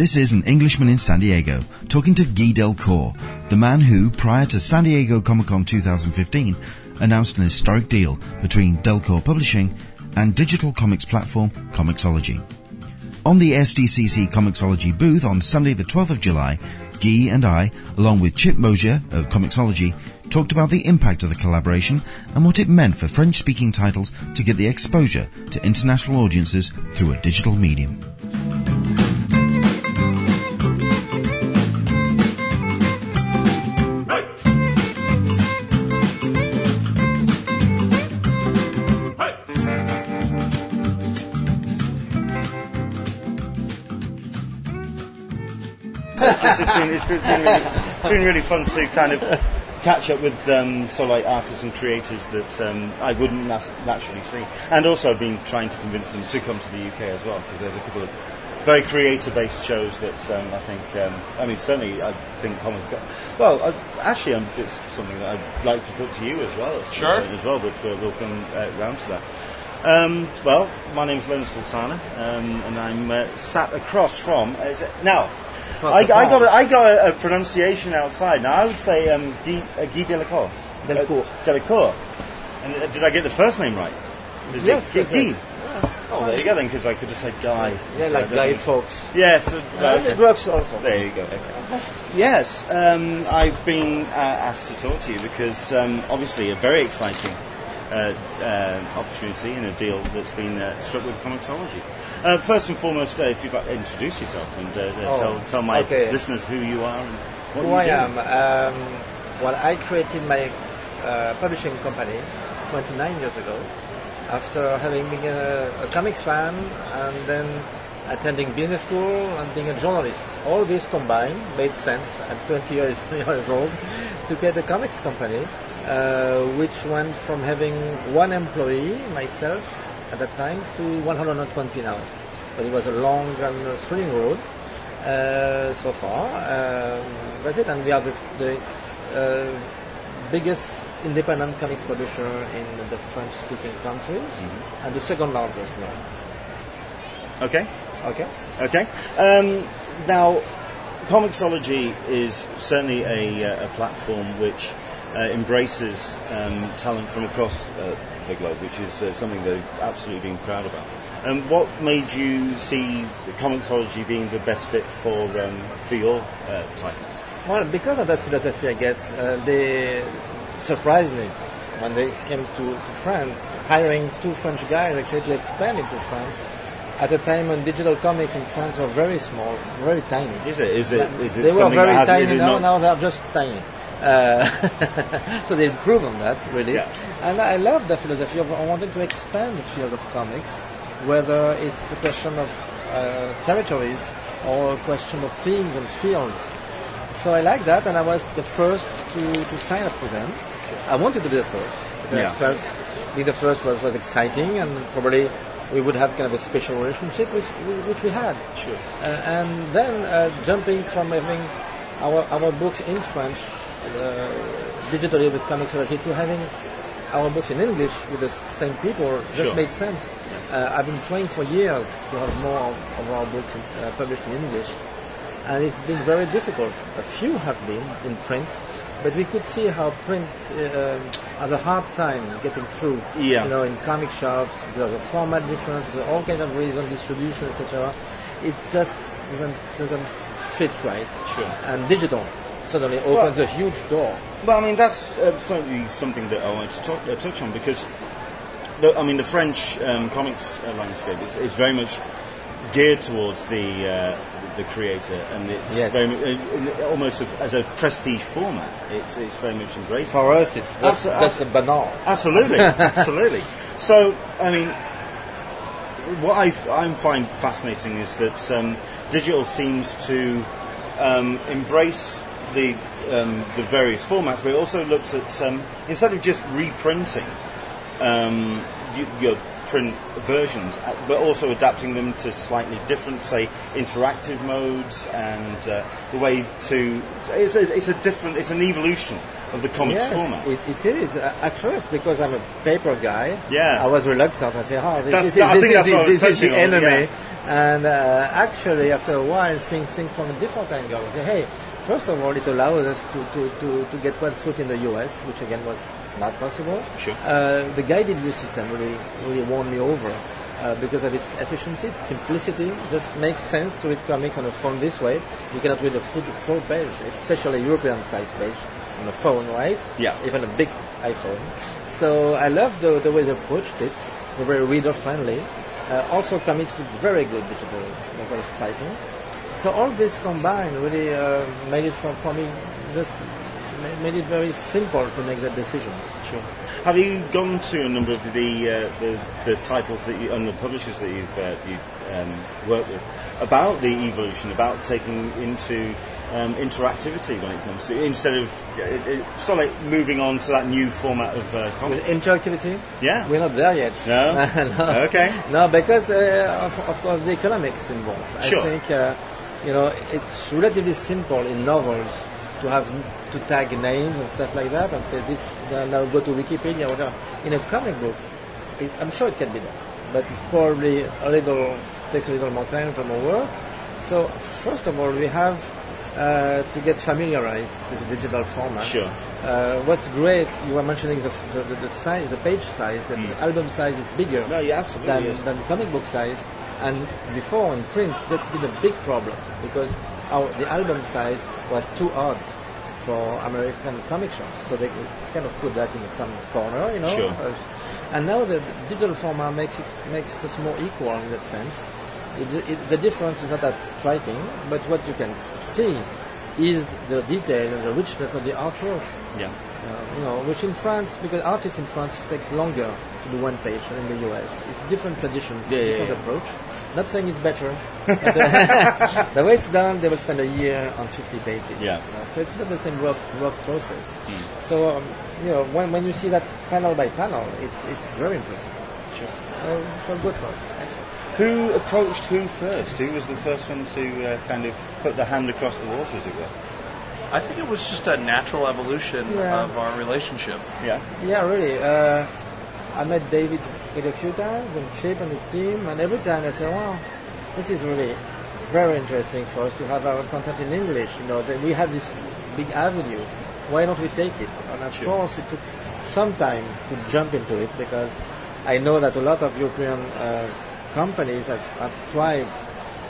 This is an Englishman in San Diego talking to Guy Delcourt, the man who, prior to San Diego Comic Con 2015, announced an historic deal between Delcourt Publishing and digital comics platform Comixology. On the SDCC Comixology booth on Sunday the 12th of July, Guy and I, along with Chip Mosher of Comixology, talked about the impact of the collaboration and what it meant for French-speaking titles to get the exposure to international audiences through a digital medium. It's, it's been, it's been, been really, it's been really fun to kind of catch up with um, sort of like artists and creators that um, I wouldn't nas- naturally see. And also I've been trying to convince them to come to the UK as well, because there's a couple of very creator-based shows that um, I think, um, I mean, certainly I think comics got, well, I, actually um, it's something that I'd like to put to you as well, Sure. as well, but uh, we'll come uh, round to that. Um, well, my name's Leonard Sultana, um, and I'm uh, sat across from. Uh, is it, now, I, I got a, I got a, a pronunciation outside. Now I would say um, Guy, uh, Guy Delacour. Delcourt. Uh, Delacour. And uh, did I get the first name right? Is Yes, it yes, Guy? yes. Oh, there you go then, because I could just say Guy. Yeah, So like Guy. Fawkes. Yes. uh, it works also. There you go. Yes, um, I've been uh, asked to talk to you because um, obviously a very exciting uh, uh, opportunity and a deal that's been uh, struck with Comixology. Uh, first and foremost, uh, if you'd like to introduce yourself and uh, uh, Oh, tell, tell my okay. listeners who you are and what Who you I do. am? Um, well, I created my uh, publishing company 29 years ago after having been a, a comics fan and then attending business school and being a journalist. All this combined made sense at 20 years, years old to create a comics company, uh, which went from having one employee, myself, at that time, to 120 now. But it was a long and thrilling road uh, so far. Um, that's it, and we are the, the uh, biggest independent comics publisher in the French-speaking countries, and the second largest now. Okay. Okay. Okay. Um, now, Comixology is certainly a, uh, a platform which uh, embraces um, talent from across uh, the globe, which is uh, something that I've absolutely been proud about. Um, what made you see Comixology being the best fit for um, for your uh, titles? Well, because of that philosophy, I guess uh, they surprised me when they came to, to France, hiring two French guys actually to expand into France. At a time when digital comics in France were very small, very tiny. Is it? Is it? Is it they were very has, tiny now. Now they're just tiny. Uh, so they improved on that really. Yeah. And I love the philosophy of I wanted to expand the field of comics, whether it's a question of uh, territories or a question of themes and fields. So I like that, and I was the first to, to sign up with them. I wanted to be the first. Because Yeah. I felt being the first was, was exciting, and probably we would have kind of a special relationship, which, which we had. Sure. Uh, and then uh, jumping from having our, our books in French uh, digitally with Comixology to having our books in English with the same people just Sure. made sense. Uh, I've been trying for years to have more of our books in, uh, published in English, and it's been very difficult. A few have been in print, but we could see how print uh, has a hard time getting through. Yeah. You know, in comic shops because of the format difference, all kind of reasons, distribution, etc. It just doesn't doesn't fit right. Sure. And digital suddenly opens a huge door. Well, I mean, that's uh, certainly something that I wanted to talk, uh, touch on because, the, I mean, the French um, comics uh, landscape is, is very much geared towards the uh, the creator, and it's Yes. very mu- uh, in- almost as a prestige format. It's, it's very much embraced. For us, it's that's, Abso- that's the banal. Absolutely, absolutely. So, I mean, what I I find fascinating is that um, digital seems to um, embrace the um, the various formats, but it also looks at um, instead of just reprinting um, y- your print versions, uh, but also adapting them to slightly different, say, interactive modes and uh, the way to. It's a, it's a different. It's an evolution of the comics yes, format. It, it is. Uh, At first, because I'm a paper guy, Yeah. I was reluctant. I said, oh, this, That's- this, I is, this, that's what I was is, this is the enemy. yeah. And uh, actually, after a while, seeing things from a different angle, I say, hey, first of all, it allows us to, to, to, to get one foot in the US, which again was not possible. Sure. Uh, the guided view system really, really won me over. Uh, because of its efficiency, its simplicity, just makes sense to read comics on a phone this way. You cannot read a full, full page, especially a European-sized page on a phone, right? Yeah. Even a big iPhone. So I love the, the way they approached it. They're very reader friendly. Uh, also comics look very good digitally. They're very striking. So all this combined really uh, made it for, for me just made it very simple to make that decision. Sure. Have you gone to a number of the uh, the, the titles that you and the publishers that you've uh, you um, worked with about the evolution, about taking into um, interactivity when it comes to instead of it, it, sort of like moving on to that new format of uh, With interactivity, Yeah. we're not there yet. No? no. Okay. No, because uh, of, of course the economics involved. Sure. I think uh, you know it's relatively simple in novels to have to tag names and stuff like that and say this now go to Wikipedia or whatever. In a comic book, it, I'm sure it can be done, but it's probably a little takes a little more time, a little more work. So first of all, we have uh, to get familiarized with the digital format. Sure. Uh, what's great, you were mentioning the, the, the, the size, the page size, that the album size is bigger No, yeah, than, than the comic book size. And before in print, that's been a big problem because our, the album size was too odd for American comic shops. So they kind of put that in some corner, you know. Sure. And now the digital format makes it makes us more equal in that sense. It, it, the difference is not as striking, but what you can see is the detail and the richness of the artwork. yeah. Uh, you know, which in France, because artists in France take longer to do one page than in the US. It's different traditions, Yeah, yeah, different yeah. approach. Not saying it's better. the way it's done, they will spend a year on 50 pages. Yeah. Uh, so it's not the same work, work process. So, um, you know, when, when you see that panel by panel, it's, it's very impressive. Sure. So, so good for us. Who approached who first? Who was the first one to uh, kind of put the hand across the water, as it were? I think it was just a natural evolution Yeah. of our relationship. Yeah. Yeah, really. Uh, I met David quite a few times and Chip and his team, and every time I say, wow, this is really very interesting for us to have our content in English. You know, that we have this big avenue. Why don't we take it? And of Sure. course, it took some time to jump into it because I know that a lot of European uh, companies have, have tried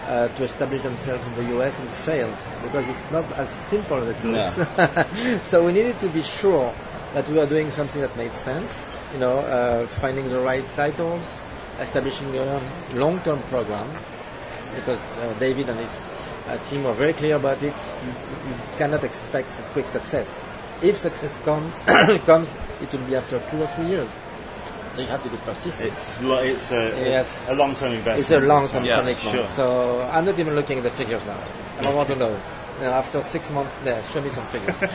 uh, to establish themselves in the US and failed because it's not as simple as it No. looks. so we needed to be sure that we are doing something that made sense. You know, uh, finding the right titles, establishing a long-term program, because uh, David and his uh, team were very clear about it. You, you cannot expect a quick success. If success come, comes, it will be after two or three years. So you have to be persistent. It's lo- it's a, Yes. a long term investment. It's a long-term Yeah, commitment. sure. So I'm not even looking at the figures now. I don't want to know. After six months, there, show me some figures,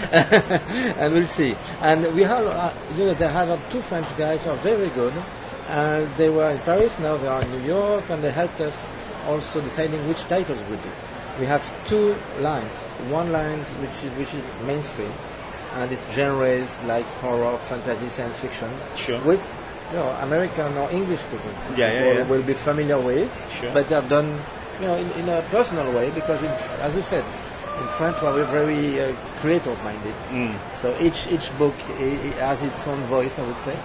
and we'll see. And we have, uh, you know, they had uh, two French guys who are very good. Uh, they were in Paris, now they are in New York, and they helped us also deciding which titles we do. We have two lines. One line which is which is mainstream, and it's genres like horror, fantasy, science fiction, Sure. which you know, American or English people Yeah, yeah, will, yeah. will be familiar with, Sure. but they're done, you know, in, in a personal way because, in, as you said, in French we're very uh, creative-minded. Mm. So each each book i- i- has its own voice, I would say.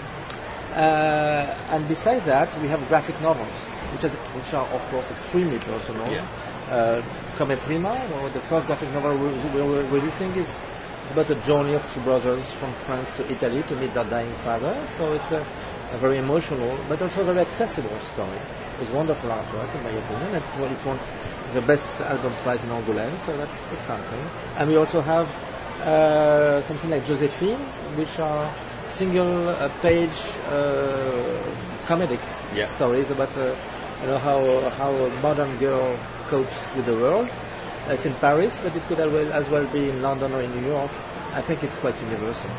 Uh, and besides that, we have graphic novels, which, is, which are of course extremely personal. Yeah. Uh, Come Prima, well, the first graphic novel we, we were releasing is it's about a journey of two brothers from France to Italy to meet their dying father. So it's a, a very emotional, but also very accessible story. It's wonderful artwork, in my opinion. It, won- it won the best album prize in Angoulême, so that's, that's something. And we also have uh, something like Josephine, which are single uh, page uh, comedics Yeah. stories about uh, you know how how a modern girl copes with the world. It's in Paris, but it could as well, as well be in London or in New York. I think it's quite universal.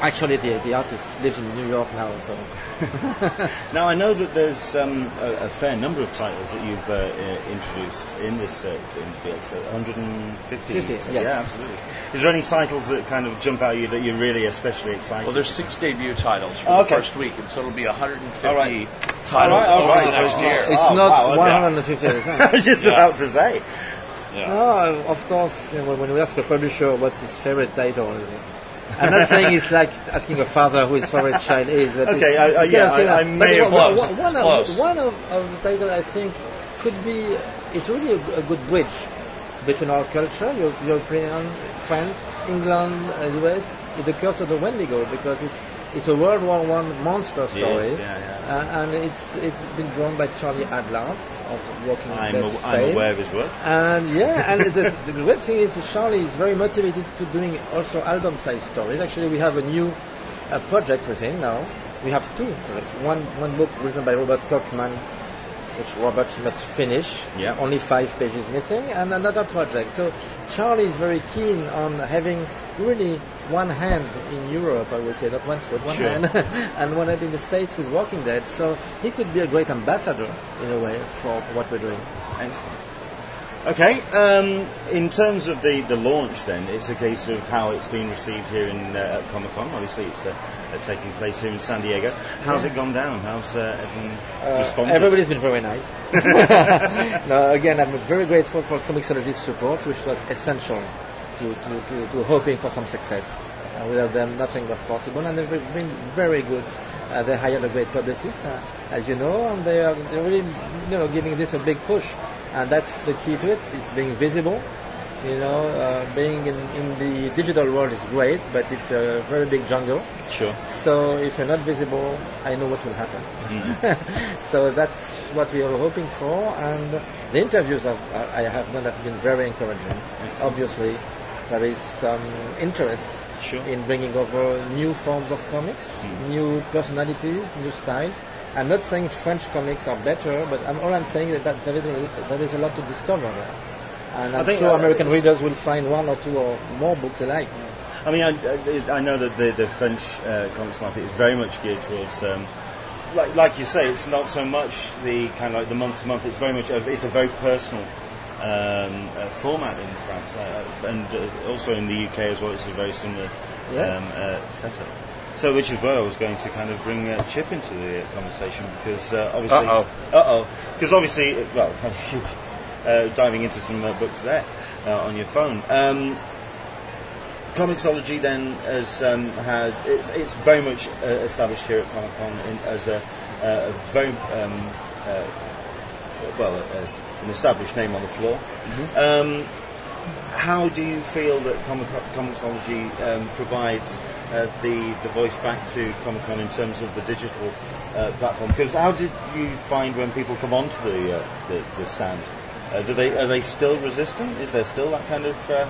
Actually, the, the artist lives in New York now, so Now I know that there's um, a, a fair number of titles that you've uh, uh, introduced in this uh, in deal. So 150. 50, titles. yes. Yeah, absolutely. Is there any titles that kind of jump out at you that you're really especially excited? Well, there's six debut titles for Oh, okay. the first week, and so it'll be 150 All right. titles All right, all over the so next it's year. not- it's Oh, not wow, okay. 150 at a time. I was just Yeah. about to say. Yeah. No, of course, you know, when we ask a publisher what's his favorite title, is it- I'm not saying it's like asking a father who his favorite child is. But Okay, it- I- yeah. I- I may one- have- one- one it's of, one of, of the titles I think could be, it's really a, a good bridge between our culture, Eu- European, France, England, uh, US, is the curse of the Wendigo because it's it's a World War One monster story, yeah, yeah. Uh, and it's it's been drawn by Charlie Adlard of Walking I'm, Dead a, I'm aware of his work. And yeah, and the, the great thing is Charlie is very motivated to doing also album-sized stories. Actually, we have a new uh, project with him now. We have two. One one book written by Robert Kirkman, which Robert must finish. Yeah. Only five pages missing, and another project. So Charlie is very keen on having really one hand in Europe, I would say, not one foot, one Sure. hand, and one hand in the States with Walking Dead. So he could be a great ambassador in a way for, for what we're doing. Excellent. Okay, um, in terms of the, the launch, then it's a case of how it's been received here in uh, at Comic Con. Obviously, it's uh, uh, taking place here in San Diego. How's it gone down? How's uh, everyone responded? Everybody's been very nice. no, again, I'm very grateful for Comixology's support, which was essential to, to, to, to hoping for some success. Uh, without them, nothing was possible, and they've been very good. Uh, they hired a great publicist, uh, as you know, and they are they're really, you know, giving this a big push. And that's the key to it. it: is being visible. You know, uh, being in, in the digital world is great, but it's a very big jungle. Sure. So if you're not visible, I know what will happen. so that's what we are hoping for, and the interviews I've, I have done have been very encouraging. Excellent. Obviously, there is some interest Sure. in bringing over new forms of comics, new personalities, new styles. I'm not saying French comics are better, but I'm, all I'm saying is that there is a, there is a lot to discover there. And I'm sure uh, American readers will find one or two or more books alike. I mean, I, I- I know that the, the French uh, comics market is very much geared towards, um, like, like you say, it's not so much the kind of like the month to month. It's very much a, it's a very personal um, uh, format in France, uh, and uh, also in the UK as well. It's a very similar Yes. um, uh, setup. So, which is where I was going to kind of bring uh, Chip into the conversation because uh, obviously, uh oh, because obviously, well, uh, diving into some uh, books there uh, on your phone. Um, Comixology then has um, had it's, it's very much uh, established here at Comic Con as a, uh, a very um, uh, well a, an established name on the floor. Um, how do you feel that Comic Comixology um, provides uh, the the voice back to Comic Con in terms of the digital uh, platform? Because how did you find when people come onto the uh, the, the stand? Uh, do they are they still resistant? Is there still that kind of uh,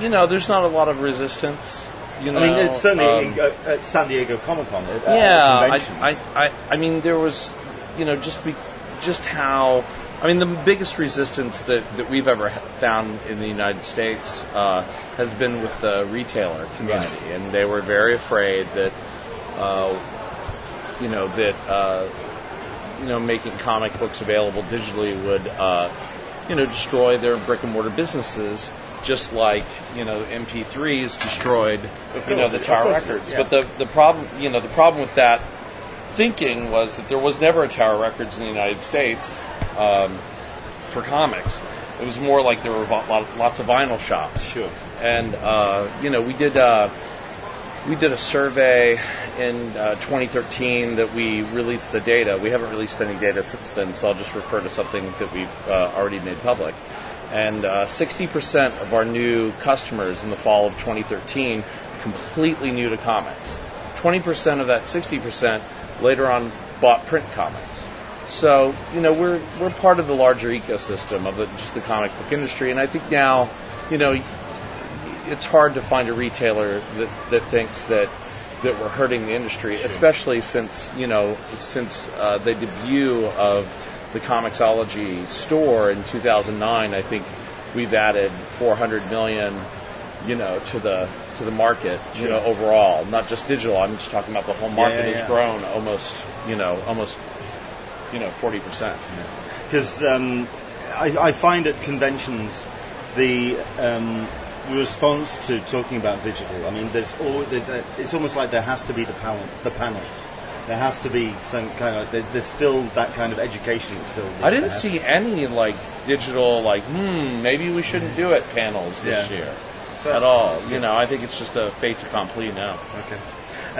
You know, there's not a lot of resistance. You know, I mean, it's certainly um, uh, at San Diego Comic Con. Yeah. I, I, I, I mean, there was, you know, just be, just how. I mean, the biggest resistance that, that we've ever found in the United States uh, has been with the retailer community, and they were very afraid that, uh, you know, that uh, you know, making comic books available digitally would, uh, you know, destroy their brick and mortar businesses, just like you know, MP3s destroyed, Of you know, the Tower course Records. yeah. But the the problem, you know, the problem with that thinking was that there was never a Tower Records in the United States um, for comics. It was more like there were lots of vinyl shops. Sure. And uh, you know, we did uh, we did a survey in uh, 2013 that we released the data. We haven't released any data since then, so I'll just refer to something that we've uh, already made public. And uh, 60% of our new customers in the fall of 2013 completely new to comics. 20% of that 60% later on bought print comics. So you know we're we're part of the larger ecosystem of the, just the comic book industry, and I think now you know it's hard to find a retailer that, that thinks that that we're hurting the industry, especially since you know since uh, the debut of the Comixology store in 2009. I think we've added 400 million, you know, to the to the market, you know, overall, not just digital. I'm just talking about the whole market yeah, yeah. has grown almost, you know, almost, you know, forty percent. because um, I, I find at conventions the um, response to talking about digital. I mean, there's all, there- it's almost like there has to be the panel, the panels. There has to be some kind of. There, there's still that kind of education that's still. I didn't see any like digital, like, hmm, maybe we shouldn't do it panels this Yeah. year So at all. You know, I think it's just a fait accompli now. Okay.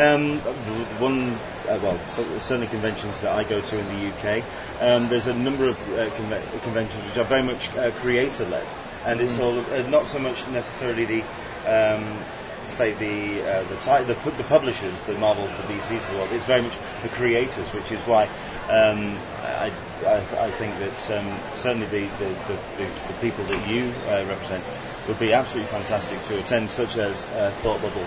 Um, the, the one, uh, well, certainly conventions that I go to in the UK, um, there's a number of uh, conve- conventions which are very much uh, creator-led, and it's all uh, not so much necessarily the, um, say the uh, the, ti- the the publishers, the Marvels, the DCs of the world. It's very much the creators, which is why um, I, I, I think that um, certainly the, the, the, the, the people that you uh, represent would be absolutely fantastic to attend, such as uh, Thought Bubble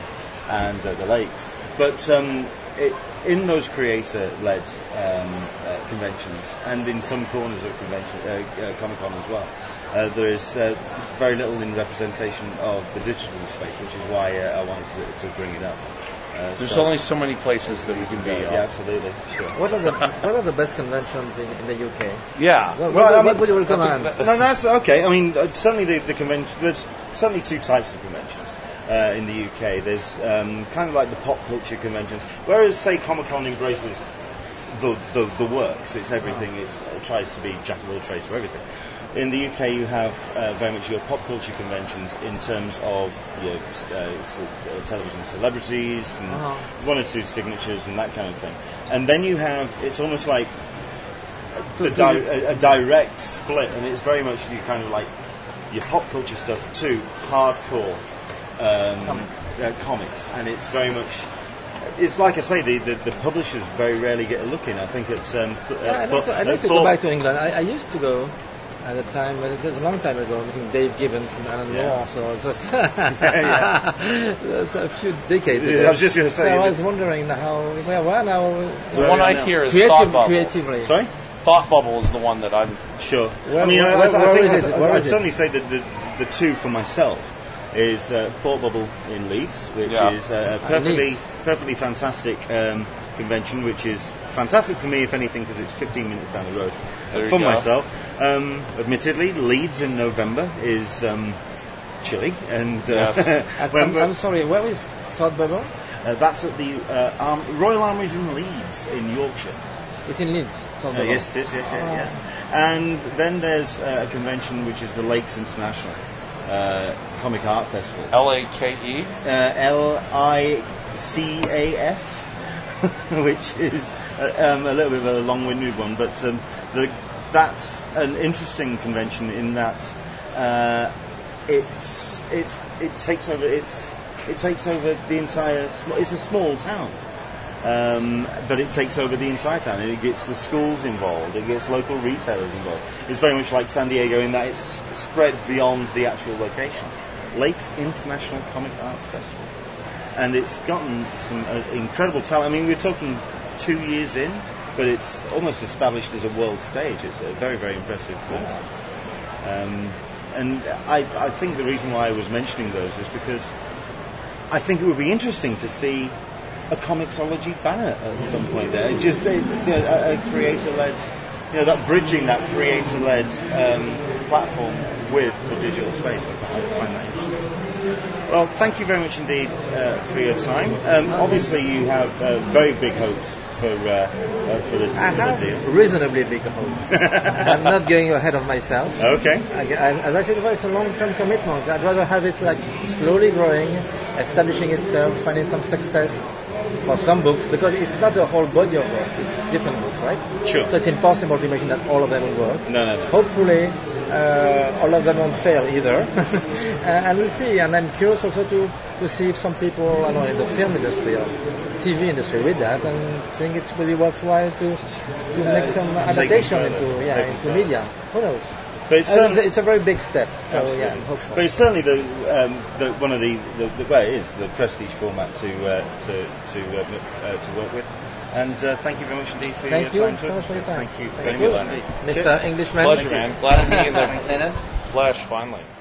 and uh, the Lakes. But um, it, in those creator-led um, uh, conventions, and in some corners of convention, uh, uh, Comic Con as well, uh, there is uh, very little in representation of the digital space, which is why uh, I wanted to, to bring it up. Uh, There's so- only so many places that we can be. yeah, on. absolutely, sure. What are the what are the best conventions in, in the UK? Yeah. What, Well, what, I mean, what would you that's a- recommend? that- No, that's okay. I mean, uh, certainly the, the convention. There's certainly two types of conventions uh, in the UK. There's um, kind of like the pop culture conventions, whereas say Comic Con embraces the, the the works. It's everything. It's, it tries to be jack of all trades for everything. In the UK, you have uh, very much your pop culture conventions in terms of your uh, uh, television celebrities and Uh-huh. one or two signatures and that kind of thing. And then you have it's almost like the di- a, a direct split, and it's very much you kind of like your pop culture stuff to hardcore um, Comics. Uh, comics, and it's very much. It's like I say, the, the, the publishers very rarely get a look in. I think it's. Um, th- Yeah, I'd like to, I'd like to Thor- go back to England. I, I used to go at a time, but it was a long time ago, meeting Dave Gibbons and Alan Yeah. Moore, so it's was Yeah. that's a few decades Yeah, ago. I was just gonna say, So I was wondering how, well, well now, The one I now? hear is creative, Thought Bubble. creatively. Sorry. Thought Bubble is the one that I'm. Sure. Where- I mean, I, where- I, I where think is I, it? Where I'd is it? certainly say that the, the two for myself is uh, Thought Bubble in Leeds, which Yeah. is uh, a perfectly perfectly fantastic um, convention, which is fantastic for me, if anything, because it's 15 minutes down the road There for myself. Um, admittedly, Leeds in November is um, chilly, and uh, Yes. I'm, I'm sorry, where is Thought Bubble? uh, that's at the uh, Arm- Royal Armouries in Leeds in Yorkshire. It's in Leeds. Thought Uh, Bubble. yes, it is. Yes, yeah, yeah. And then there's uh, a convention which is the Lakes International uh, Comic Art Festival. L A K E. Uh, L I C A F, which is uh, um, a little bit of a long-winded one, but um, the, that's an interesting convention in that uh, it's it's it takes over it's it takes over the entire. Sm- it's a small town. Um, but it takes over the entire town and it gets the schools involved, it gets local retailers involved. It's very much like San Diego in that it's spread beyond the actual location. Lakes International Comic Arts Festival. And it's gotten some uh, incredible talent. I mean, we're talking two years in, but it's almost established as a world stage. It's a very, very impressive film. Um, and I, I think the reason why I was mentioning those is because I think it would be interesting to see a Comixology banner at some point there. Just a, you know, a, a creator-led, you know, that bridging that creator-led um, platform with the digital space. I, fi- I find that interesting. Well, thank you very much indeed uh, for your time. Um, obviously, you have uh, very big hopes for uh, uh, for the, I for the deal. reasonably big hopes. I'm not going ahead of myself. Okay. I, I, as I said before, it's a long-term commitment. I'd rather have it like slowly growing, establishing itself, finding some success for some books, because it's not a whole body of work. It's different books, right? Sure. So it's impossible to imagine that all of them will work. No, no, no. Hopefully, uh, all of them won't fail either. Uh, and we'll see. And I'm curious also to, to see if some people, I don't know, in the film industry or TV industry read that and think it's really worthwhile to to make some adaptation into yeah into media. Who knows? But it's Uh, it's, a, it's a very big step. So Absolutely. yeah, hopefully. But it's certainly the, um, the one of the, the, the well, it is the prestige format to uh, to to uh, uh, to work with. And uh, thank you very much indeed for Thank your you time. so much for your time. Thank you Thank very you. much indeed. Mr. Cheers. Englishman. Pleasure, man. Glad to see you in the Thank finally.